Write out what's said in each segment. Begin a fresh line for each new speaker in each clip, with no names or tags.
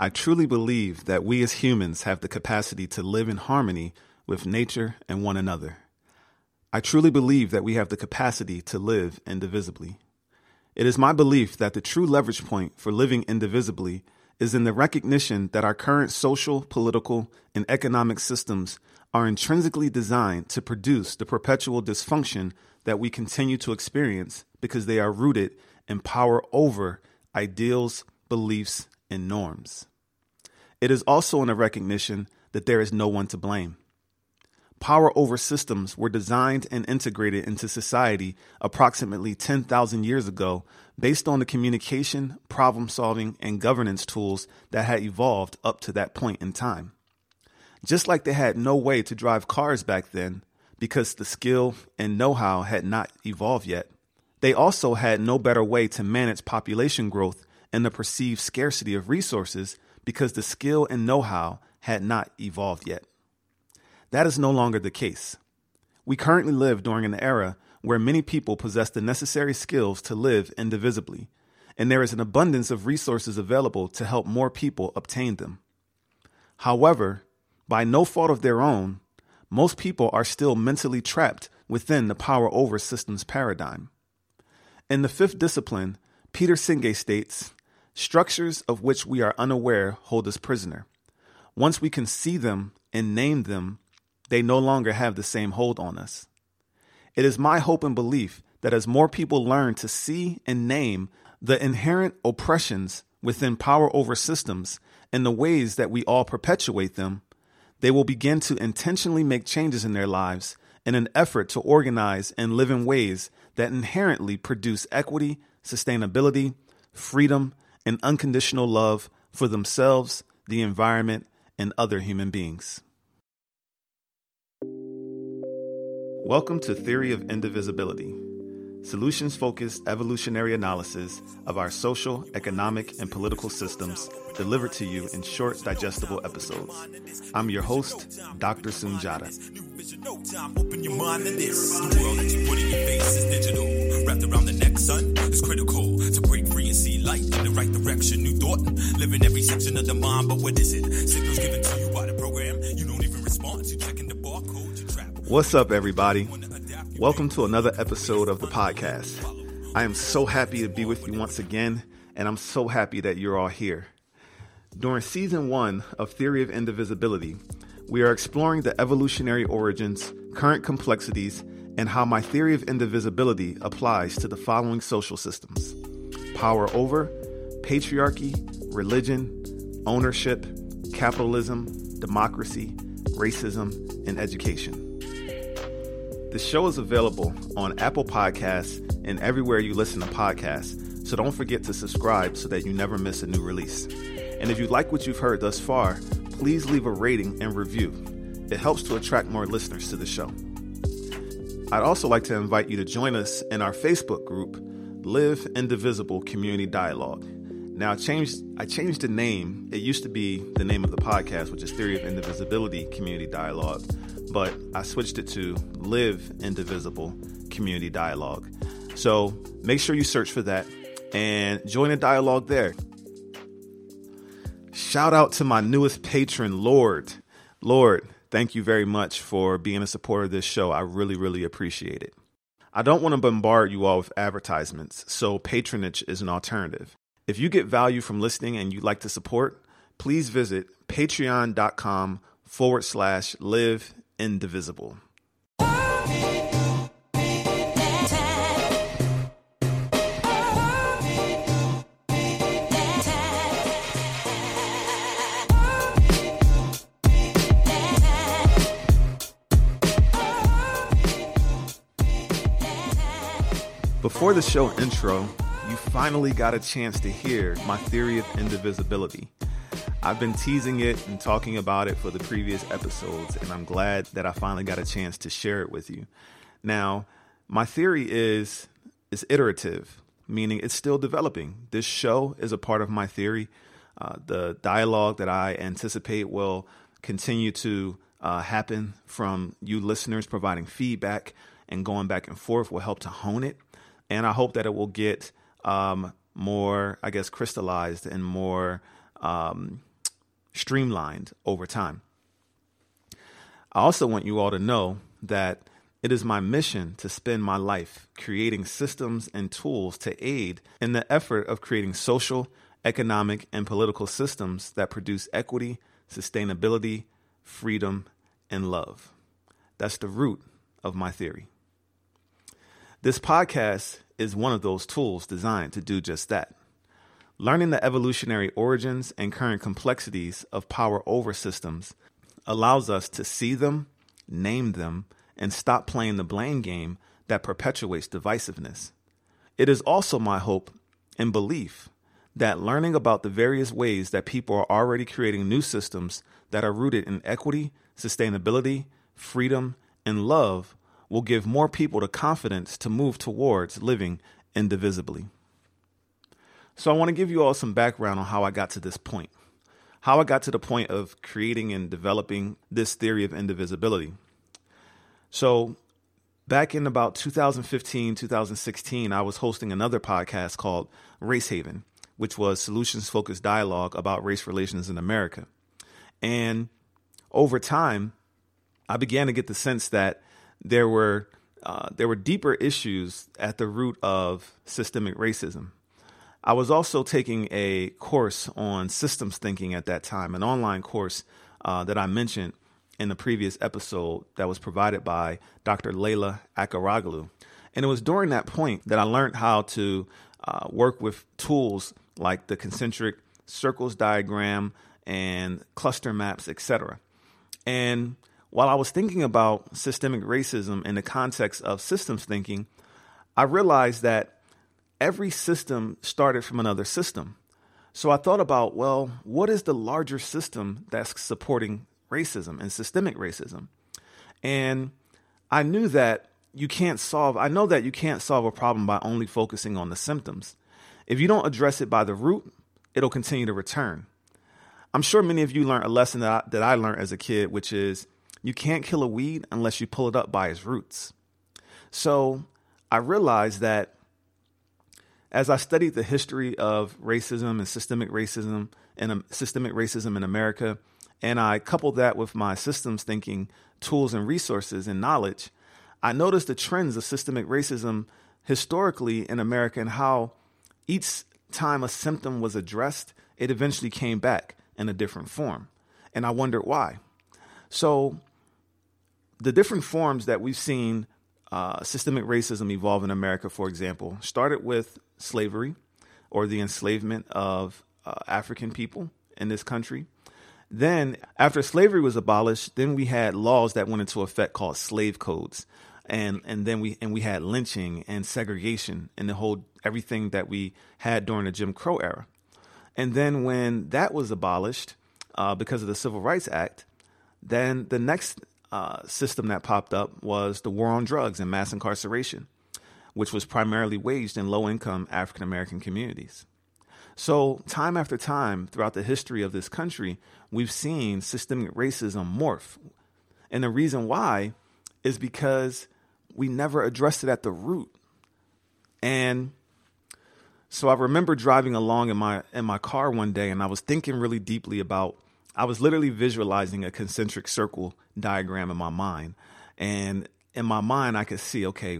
I truly believe that we as humans have the capacity to live in harmony with nature and one another. I truly believe that we have the capacity to live indivisibly. It is my belief that the true leverage point for living indivisibly is in the recognition that our current social, political, and economic systems are intrinsically designed to produce the perpetual dysfunction that we continue to experience because they are rooted in power over ideals, beliefs, and norms. It is also in a recognition that there is no one to blame. Power over systems were designed and integrated into society approximately 10,000 years ago based on the communication, problem solving, and governance tools that had evolved up to that point in time. Just like they had no way to drive cars back then because the skill and know how had not evolved yet, they also had no better way to manage population growth and the perceived scarcity of resources because the skill and know how had not evolved yet. That is no longer the case. We currently live during an era where many people possess the necessary skills to live indivisibly, and there is an abundance of resources available to help more people obtain them. However, by no fault of their own, most people are still mentally trapped within the power over systems paradigm. In the fifth discipline, Peter Senge states structures of which we are unaware hold us prisoner. Once we can see them and name them, they no longer have the same hold on us. It is my hope and belief that as more people learn to see and name the inherent oppressions within power over systems and the ways that we all perpetuate them, they will begin to intentionally make changes in their lives in an effort to organize and live in ways that inherently produce equity, sustainability, freedom, and unconditional love for themselves, the environment, and other human beings. Welcome to Theory of Indivisibility, solutions focused evolutionary analysis of our social, economic, and political systems delivered to you in short, digestible episodes. I'm your host, Dr. Sunjata. Wrapped around the neck, son, critical to break and see light in the right direction. New thought, living every section of the mind, but what is it? Signals given to you by the program. You don't even respond to checking the barcode. What's up, everybody? Welcome to another episode of the podcast. I am so happy to be with you once again, and I'm so happy that you're all here. During season one of Theory of Indivisibility, we are exploring the evolutionary origins, current complexities, and how my theory of indivisibility applies to the following social systems power over, patriarchy, religion, ownership, capitalism, democracy, racism, and education. The show is available on Apple Podcasts and everywhere you listen to podcasts, so don't forget to subscribe so that you never miss a new release. And if you like what you've heard thus far, please leave a rating and review. It helps to attract more listeners to the show. I'd also like to invite you to join us in our Facebook group, Live Indivisible Community Dialogue. Now, I changed, I changed the name. It used to be the name of the podcast, which is Theory of Indivisibility Community Dialogue but I switched it to Live Indivisible Community Dialogue. So make sure you search for that and join a dialogue there. Shout out to my newest patron, Lord. Lord, thank you very much for being a supporter of this show. I really, really appreciate it. I don't want to bombard you all with advertisements, so patronage is an alternative. If you get value from listening and you'd like to support, please visit patreon.com forward slash live indivisible. Before the show intro, you finally got a chance to hear my theory of indivisibility. I've been teasing it and talking about it for the previous episodes, and I'm glad that I finally got a chance to share it with you. Now, my theory is is iterative, meaning it's still developing. This show is a part of my theory. Uh, the dialogue that I anticipate will continue to uh, happen from you listeners providing feedback and going back and forth will help to hone it. And I hope that it will get um, more, I guess, crystallized and more um, streamlined over time. I also want you all to know that it is my mission to spend my life creating systems and tools to aid in the effort of creating social, economic, and political systems that produce equity, sustainability, freedom, and love. That's the root of my theory. This podcast is one of those tools designed to do just that. Learning the evolutionary origins and current complexities of power over systems allows us to see them, name them, and stop playing the blame game that perpetuates divisiveness. It is also my hope and belief that learning about the various ways that people are already creating new systems that are rooted in equity, sustainability, freedom, and love will give more people the confidence to move towards living indivisibly. So, I want to give you all some background on how I got to this point, how I got to the point of creating and developing this theory of indivisibility. So, back in about 2015, 2016, I was hosting another podcast called Race Haven, which was solutions focused dialogue about race relations in America. And over time, I began to get the sense that there were uh, there were deeper issues at the root of systemic racism. I was also taking a course on systems thinking at that time, an online course uh, that I mentioned in the previous episode that was provided by Dr. Leyla Acaroglu. And it was during that point that I learned how to uh, work with tools like the concentric circles diagram and cluster maps, etc. And while I was thinking about systemic racism in the context of systems thinking, I realized that every system started from another system. So I thought about, well, what is the larger system that's supporting racism and systemic racism? And I knew that you can't solve, I know that you can't solve a problem by only focusing on the symptoms. If you don't address it by the root, it'll continue to return. I'm sure many of you learned a lesson that I, that I learned as a kid, which is you can't kill a weed unless you pull it up by its roots. So I realized that as I studied the history of racism and systemic racism and um, systemic racism in America, and I coupled that with my systems thinking tools and resources and knowledge, I noticed the trends of systemic racism historically in America and how each time a symptom was addressed, it eventually came back in a different form. And I wondered why. So the different forms that we've seen uh, systemic racism evolve in America, for example, started with slavery or the enslavement of uh, African people in this country. Then, after slavery was abolished, then we had laws that went into effect called slave codes, and and then we and we had lynching and segregation and the whole everything that we had during the Jim Crow era. And then when that was abolished uh, because of the Civil Rights Act, then the next uh, system that popped up was the war on drugs and mass incarceration, which was primarily waged in low income African American communities. So, time after time throughout the history of this country, we've seen systemic racism morph. And the reason why is because we never addressed it at the root. And so I remember driving along in my in my car one day and I was thinking really deeply about I was literally visualizing a concentric circle diagram in my mind. And in my mind, I could see, okay,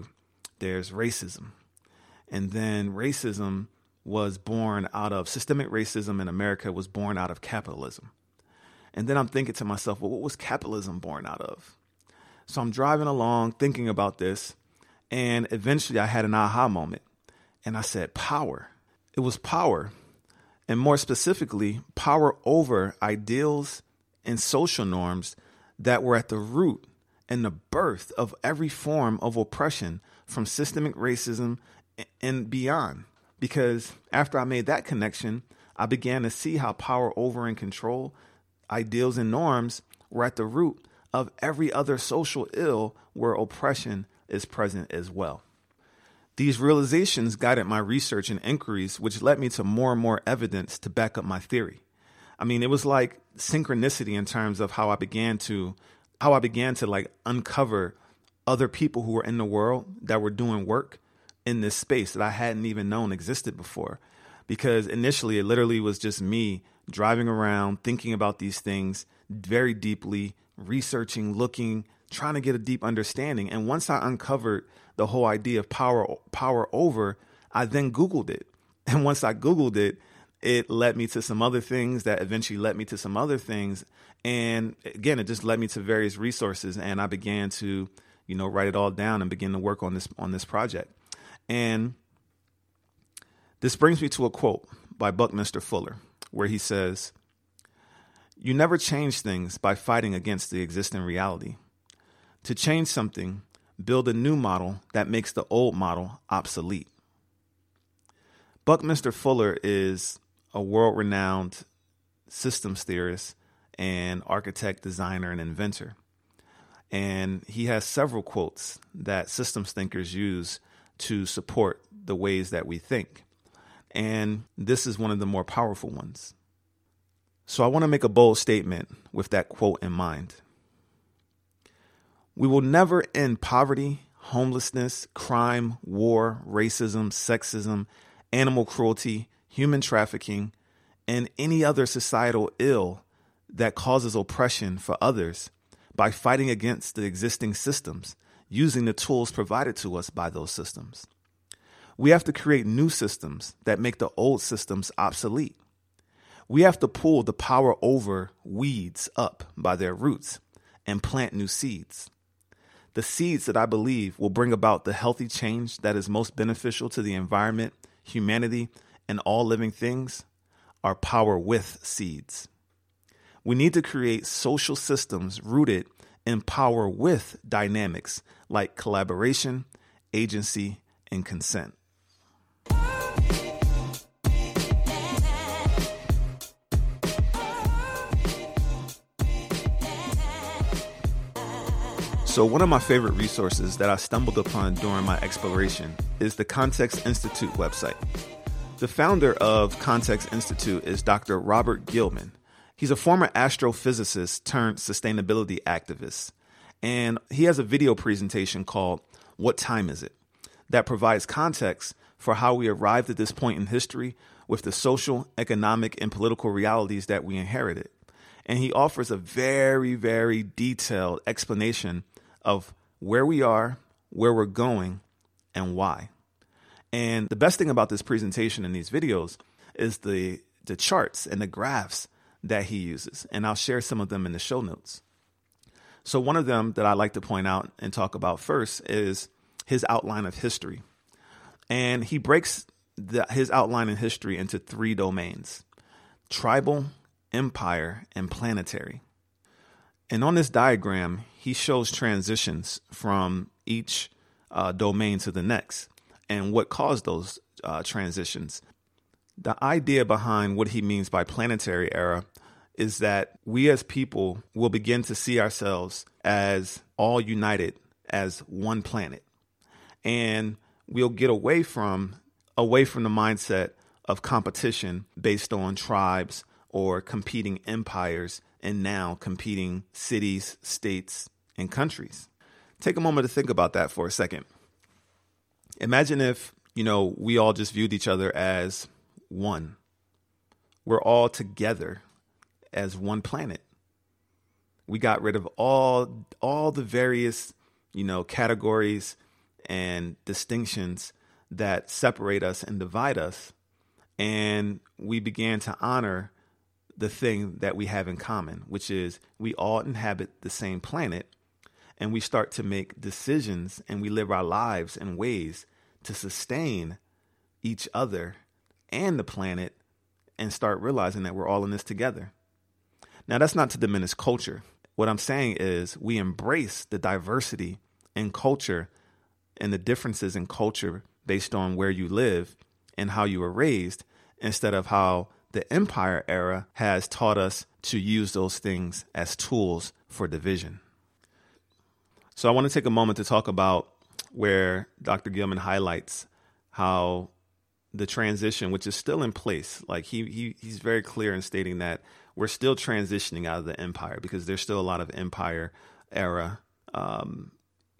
there's racism. And then racism was born out of systemic racism in America was born out of capitalism. And then I'm thinking to myself, well, what was capitalism born out of? So I'm driving along thinking about this. And eventually I had an aha moment. And I said, power. It was power and more specifically, power over ideals and social norms that were at the root and the birth of every form of oppression from systemic racism and beyond. Because after I made that connection, I began to see how power over and control, ideals and norms were at the root of every other social ill where oppression is present as well. These realizations guided my research and inquiries, which led me to more and more evidence to back up my theory. I mean, it was like synchronicity in terms of how I began to how I began to like uncover other people who were in the world that were doing work in this space that I hadn't even known existed before. Because initially it literally was just me driving around, thinking about these things very deeply, researching, looking, trying to get a deep understanding. And once I uncovered the whole idea of power power over, I then Googled it. And once I Googled it, it led me to some other things that eventually led me to some other things. And again, it just led me to various resources and I began to, you know, write it all down and begin to work on this on this project. And this brings me to a quote by Buckminster Fuller, where he says, You never change things by fighting against the existing reality. To change something, build a new model that makes the old model obsolete. Buckminster Fuller is a world renowned systems theorist and architect, designer, and inventor. And he has several quotes that systems thinkers use to support the ways that we think. And this is one of the more powerful ones. So I want to make a bold statement with that quote in mind. We will never end poverty, homelessness, crime, war, racism, sexism, animal cruelty, human trafficking, and any other societal ill that causes oppression for others by fighting against the existing systems using the tools provided to us by those systems. We have to create new systems that make the old systems obsolete. We have to pull the power over weeds up by their roots and plant new seeds the seeds that I believe will bring about the healthy change that is most beneficial to the environment, humanity, and all living things are power with seeds. We need to create social systems rooted in power with dynamics like collaboration, agency, and consent. So, one of my favorite resources that I stumbled upon during my exploration is the Context Institute website. The founder of Context Institute is Dr. Robert Gilman. He's a former astrophysicist turned sustainability activist. And he has a video presentation called What Time Is It? that provides context for how we arrived at this point in history with the social, economic, and political realities that we inherited. And he offers a very, very detailed explanation of where we are, where we're going, and why. And the best thing about this presentation and these videos is the the charts and the graphs that he uses. And I'll share some of them in the show notes. So one of them that I like to point out and talk about first is his outline of history. And he breaks the, his outline in history into three domains tribal, empire, and planetary. And on this diagram, he shows transitions from each uh, domain to the next and what caused those uh, transitions. The idea behind what he means by planetary era is that we as people will begin to see ourselves as all united as one planet. And we'll get away from away from the mindset of competition based on tribes or competing empires and now competing cities, states, and countries. Take a moment to think about that for a second. Imagine if, you know, we all just viewed each other as one. We're all together as one planet. We got rid of all all the various, you know, categories and distinctions that separate us and divide us and we began to honor the thing that we have in common, which is we all inhabit the same planet and we start to make decisions and we live our lives in ways to sustain each other and the planet and start realizing that we're all in this together. Now, that's not to diminish culture. What I'm saying is we embrace the diversity in culture and the differences in culture based on where you live and how you were raised instead of how the empire era has taught us to use those things as tools for division. So I want to take a moment to talk about where Dr. Gilman highlights how the transition, which is still in place, like he, he he's very clear in stating that we're still transitioning out of the empire because there's still a lot of empire era, um,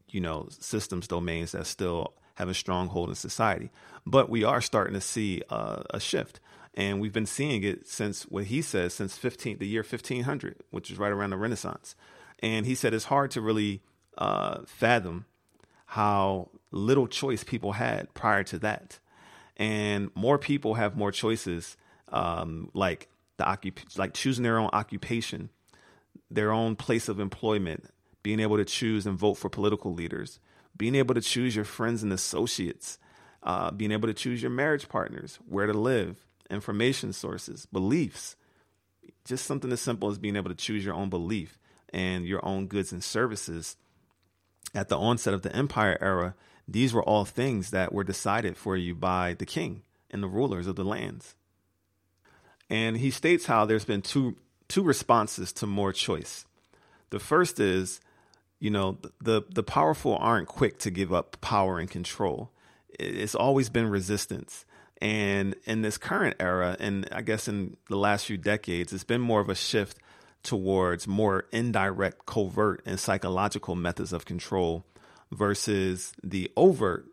you know, systems domains that still have a stronghold in society. But we are starting to see uh, a shift. And we've been seeing it since what he says since 15 the year 1500, which is right around the Renaissance. And he said it's hard to really uh, fathom how little choice people had prior to that. And more people have more choices, um, like the occup- like choosing their own occupation, their own place of employment, being able to choose and vote for political leaders, being able to choose your friends and associates, uh, being able to choose your marriage partners, where to live, information sources, beliefs. Just something as simple as being able to choose your own belief and your own goods and services. At the onset of the empire era, these were all things that were decided for you by the king and the rulers of the lands. And he states how there's been two two responses to more choice. The first is, you know, the the powerful aren't quick to give up power and control. It's always been resistance. And in this current era, and I guess in the last few decades, it's been more of a shift towards more indirect, covert, and psychological methods of control versus the overt,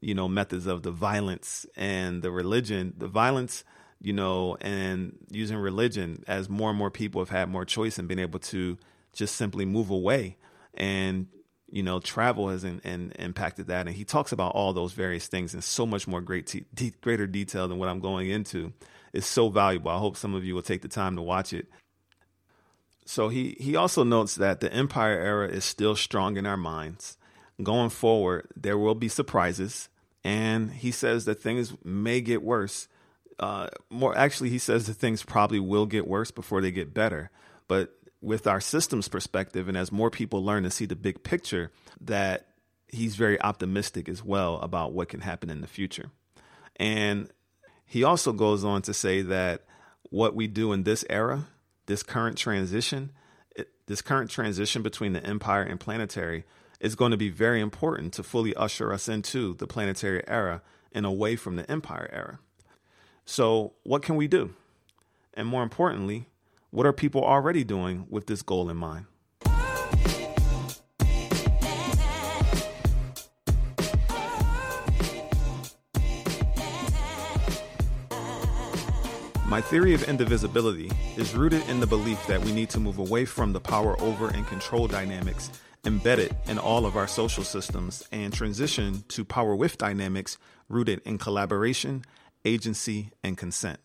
you know, methods of the violence and the religion. The violence, you know, and using religion as more and more people have had more choice and been able to just simply move away and you know travel has in, in, impacted that and he talks about all those various things in so much more great te- greater detail than what i'm going into it's so valuable i hope some of you will take the time to watch it so he he also notes that the empire era is still strong in our minds going forward, there will be surprises. And he says that things may get worse. Uh, more actually, he says that things probably will get worse before they get better. But with our systems perspective, and as more people learn to see the big picture, that he's very optimistic as well about what can happen in the future. And he also goes on to say that what we do in this era, this current transition, it, this current transition between the empire and planetary is going to be very important to fully usher us into the planetary era and away from the empire era. So, what can we do? And more importantly, what are people already doing with this goal in mind? My theory of indivisibility is rooted in the belief that we need to move away from the power over and control dynamics embedded in all of our social systems and transition to power with dynamics rooted in collaboration, agency, and consent.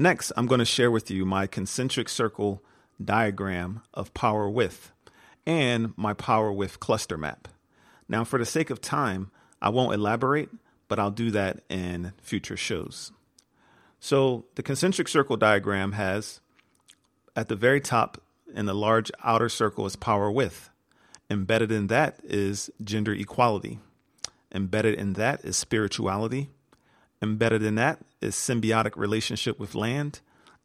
Next, I'm going to share with you my concentric circle diagram of power with and my power with cluster map. Now, for the sake of time, I won't elaborate, but I'll do that in future shows. So, the concentric circle diagram has at the very top in the large outer circle is power with. Embedded in that is gender equality. Embedded in that is spirituality. Embedded in that is symbiotic relationship with land.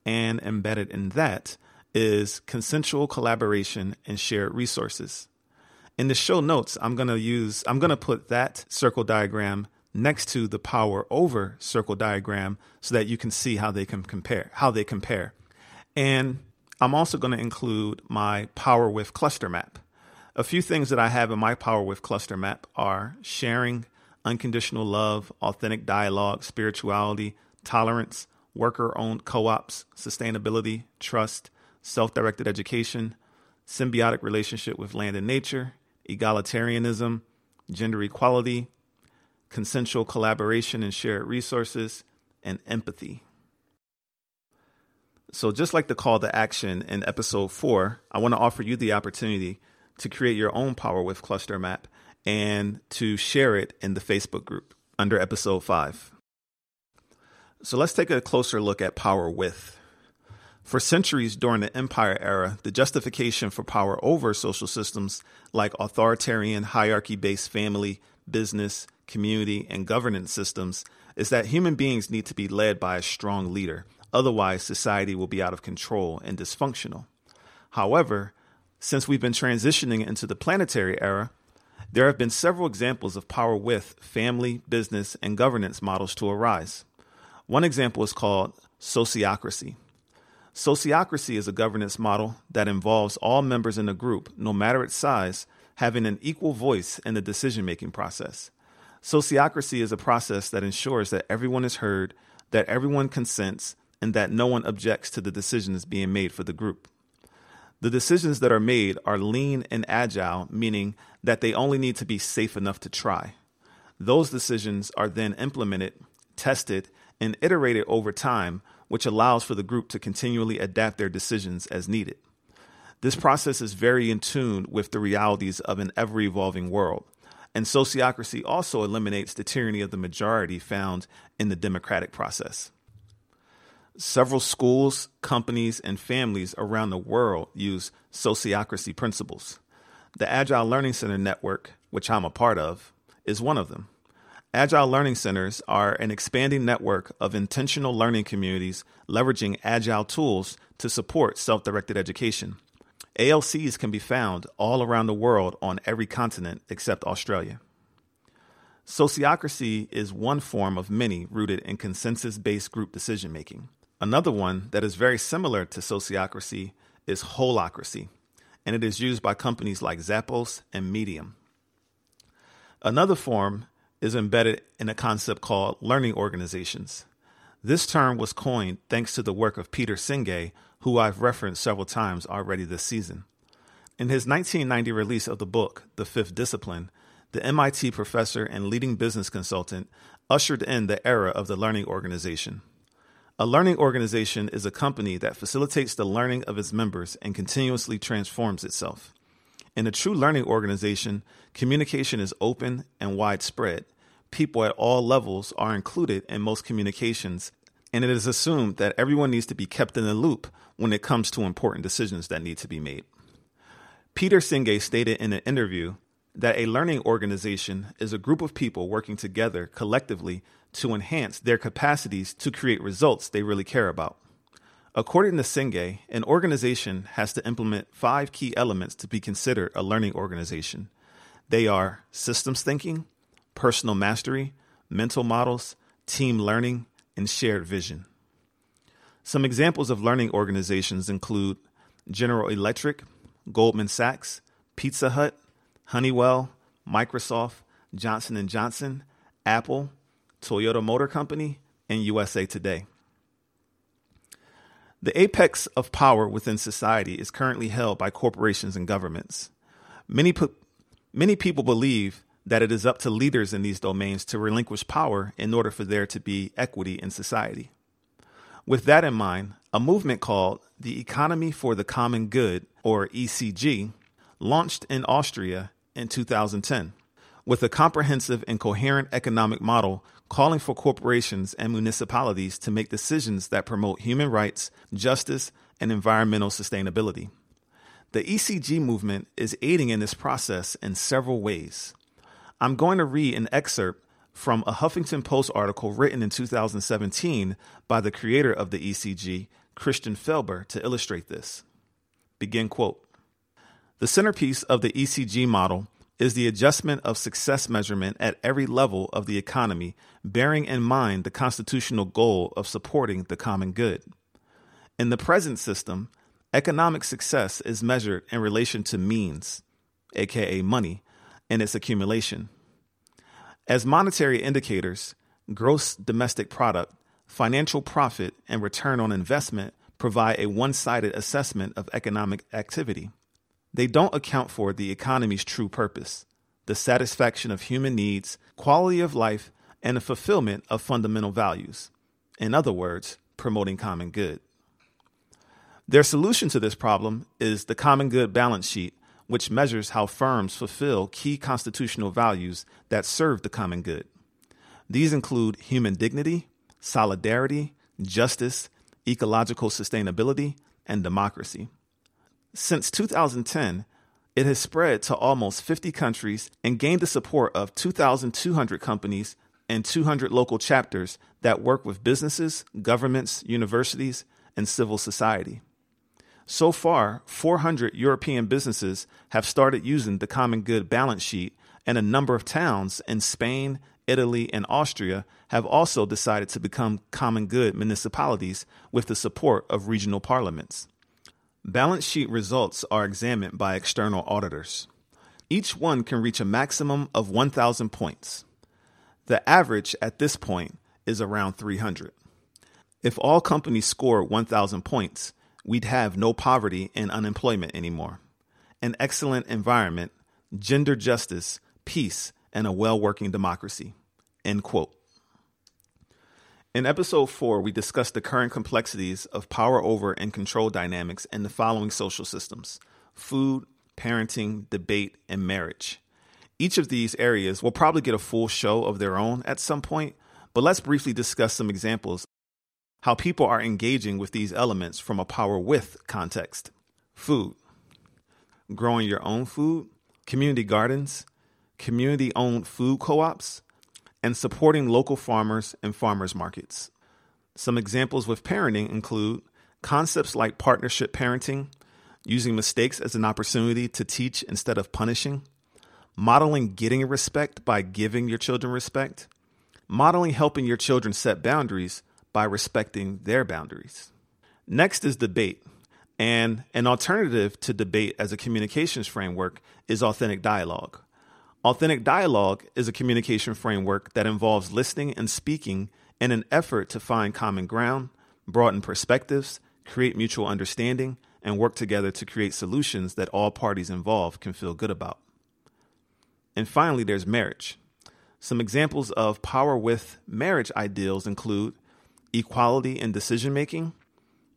And embedded in that is consensual collaboration and shared resources. In the show notes, I'm going to use, I'm going to put that circle diagram next to the power over circle diagram so that you can see how they can compare, how they compare. And I'm also going to include my power with cluster map. A few things that I have in my Power with cluster map are sharing, unconditional love, authentic dialogue, spirituality, tolerance, worker owned co ops, sustainability, trust, self directed education, symbiotic relationship with land and nature, egalitarianism, gender equality, consensual collaboration and shared resources, and empathy. So, just like the call to action in episode four, I want to offer you the opportunity to create your own Power with cluster map and to share it in the Facebook group under episode five. So let's take a closer look at power with. For centuries during the empire era, the justification for power over social systems like authoritarian, hierarchy based family, business, community, and governance systems is that human beings need to be led by a strong leader. Otherwise, society will be out of control and dysfunctional. However, since we've been transitioning into the planetary era, there have been several examples of power with family, business, and governance models to arise. One example is called sociocracy. Sociocracy is a governance model that involves all members in a group, no matter its size, having an equal voice in the decision making process. Sociocracy is a process that ensures that everyone is heard, that everyone consents, and that no one objects to the decisions being made for the group. The decisions that are made are lean and agile, meaning that they only need to be safe enough to try. Those decisions are then implemented, tested, and iterated over time, which allows for the group to continually adapt their decisions as needed. This process is very in tune with the realities of an ever evolving world. And sociocracy also eliminates the tyranny of the majority found in the democratic process. Several schools, companies, and families around the world use sociocracy principles. The Agile Learning Center Network, which I'm a part of, is one of them. Agile Learning Centers are an expanding network of intentional learning communities leveraging agile tools to support self directed education. ALCs can be found all around the world on every continent except Australia. Sociocracy is one form of many rooted in consensus based group decision making. Another one that is very similar to sociocracy is holacracy, and it is used by companies like Zappos and Medium. Another form is embedded in a concept called learning organizations. This term was coined thanks to the work of Peter Senge, who I've referenced several times already this season. In his 1990 release of the book, The Fifth Discipline, the MIT professor and leading business consultant ushered in the era of the learning organization. A learning organization is a company that facilitates the learning of its members and continuously transforms itself. In a true learning organization, communication is open and widespread. People at all levels are included in most communications, and it is assumed that everyone needs to be kept in the loop when it comes to important decisions that need to be made. Peter Senge stated in an interview that a learning organization is a group of people working together collectively to enhance their capacities to create results they really care about. According to Senge, an organization has to implement five key elements to be considered a learning organization. They are systems thinking, personal mastery, mental models, team learning, and shared vision. Some examples of learning organizations include General Electric, Goldman Sachs, Pizza Hut, Honeywell, Microsoft, Johnson & Johnson, Apple, Toyota Motor Company, and USA Today. The apex of power within society is currently held by corporations and governments. Many, many people believe that it is up to leaders in these domains to relinquish power in order for there to be equity in society. With that in mind, a movement called the Economy for the Common Good, or ECG, launched in Austria in 2010 with a comprehensive and coherent economic model calling for corporations and municipalities to make decisions that promote human rights, justice, and environmental sustainability. The ECG movement is aiding in this process in several ways. I'm going to read an excerpt from a Huffington Post article written in 2017 by the creator of the ECG, Christian Felber, to illustrate this. Begin quote. The centerpiece of the ECG model is the adjustment of success measurement at every level of the economy, bearing in mind the constitutional goal of supporting the common good. In the present system, economic success is measured in relation to means, aka money, and its accumulation. As monetary indicators, gross domestic product, financial profit, and return on investment provide a one sided assessment of economic activity. They don't account for the economy's true purpose the satisfaction of human needs, quality of life, and the fulfillment of fundamental values. In other words, promoting common good. Their solution to this problem is the Common Good Balance Sheet, which measures how firms fulfill key constitutional values that serve the common good. These include human dignity, solidarity, justice, ecological sustainability, and democracy. Since 2010, it has spread to almost 50 countries and gained the support of 2,200 companies and 200 local chapters that work with businesses, governments, universities, and civil society. So far, 400 European businesses have started using the Common Good balance sheet, and a number of towns in Spain, Italy, and Austria have also decided to become Common Good municipalities with the support of regional parliaments. Balance sheet results are examined by external auditors. Each one can reach a maximum of 1,000 points. The average at this point is around 300. If all companies scored 1,000 points, we'd have no poverty and unemployment anymore, an excellent environment, gender justice, peace, and a well working democracy. End quote. In episode four, we discussed the current complexities of power over and control dynamics in the following social systems food, parenting, debate, and marriage. Each of these areas will probably get a full show of their own at some point, but let's briefly discuss some examples how people are engaging with these elements from a power with context. Food, growing your own food, community gardens, community owned food co ops, and supporting local farmers and farmers markets. Some examples with parenting include concepts like partnership parenting, using mistakes as an opportunity to teach instead of punishing, modeling getting respect by giving your children respect, modeling helping your children set boundaries by respecting their boundaries. Next is debate. And an alternative to debate as a communications framework is authentic dialogue. Authentic dialogue is a communication framework that involves listening and speaking in an effort to find common ground, broaden perspectives, create mutual understanding, and work together to create solutions that all parties involved can feel good about. And finally, there's marriage. Some examples of power with marriage ideals include equality in decision making,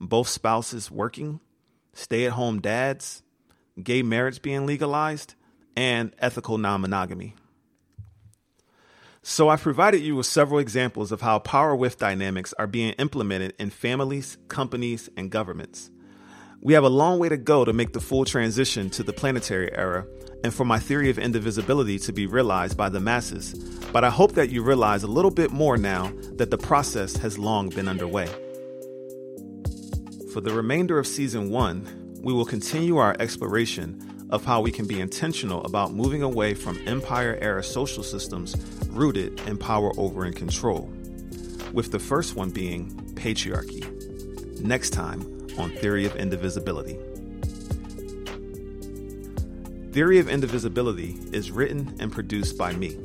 both spouses working, stay at home dads, gay marriage being legalized, and ethical non monogamy. So, I've provided you with several examples of how power with dynamics are being implemented in families, companies, and governments. We have a long way to go to make the full transition to the planetary era and for my theory of indivisibility to be realized by the masses, but I hope that you realize a little bit more now that the process has long been underway. For the remainder of season one, we will continue our exploration of how we can be intentional about moving away from empire era social systems rooted in power over and control, with the first one being patriarchy. Next time on Theory of Indivisibility. Theory of Indivisibility is written and produced by me.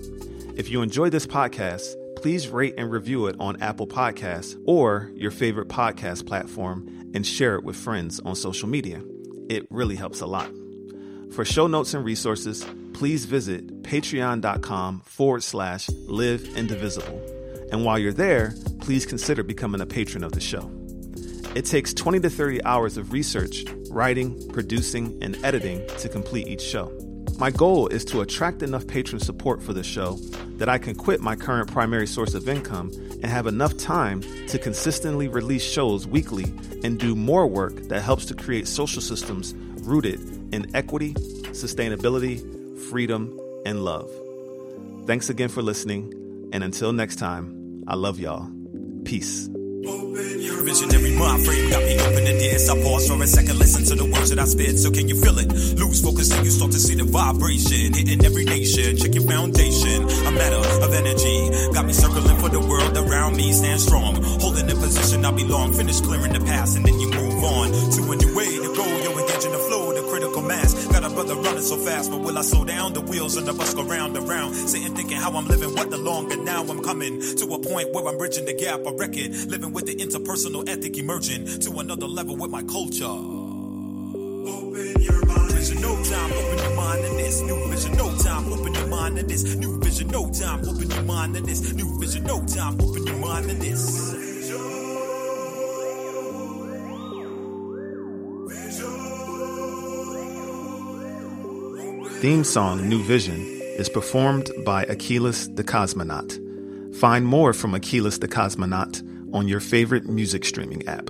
If you enjoy this podcast, please rate and review it on Apple Podcasts or your favorite podcast platform and share it with friends on social media. It really helps a lot. For show notes and resources, please visit patreon.com forward slash live indivisible. And while you're there, please consider becoming a patron of the show. It takes 20 to 30 hours of research, writing, producing, and editing to complete each show. My goal is to attract enough patron support for the show that I can quit my current primary source of income and have enough time to consistently release shows weekly and do more work that helps to create social systems rooted in equity, sustainability, freedom, and love. Thanks again for listening, and until next time, I love y'all. Peace. Visionary mind frame got me. I pause for a second, listen to the words that I spit. So can you feel it? Lose focus and you start to see the vibration hitting every nation. Check your foundation, a matter of energy. Got me circling for the world around me. Stand strong, holding the position I. Finish clearing the past and then you move on to a new way to go. Yo, engaging the flow, brother running so fast, but will I slow down? The wheels on the bus go round and round. Sitting thinking how I'm living, what the long, longer now I'm coming to a point where I'm bridging the gap. I reckon living with the interpersonal ethic emerging to another level with my culture. Open your mind. Vision, no time. Open your mind to this new vision. No time. Open your mind to this new vision. No time. Open your mind to this new vision. No time. Open your mind to this. Theme song New Vision is performed by Achilles the Cosmonaut. Find more from Achilles the Cosmonaut on your favorite music streaming app.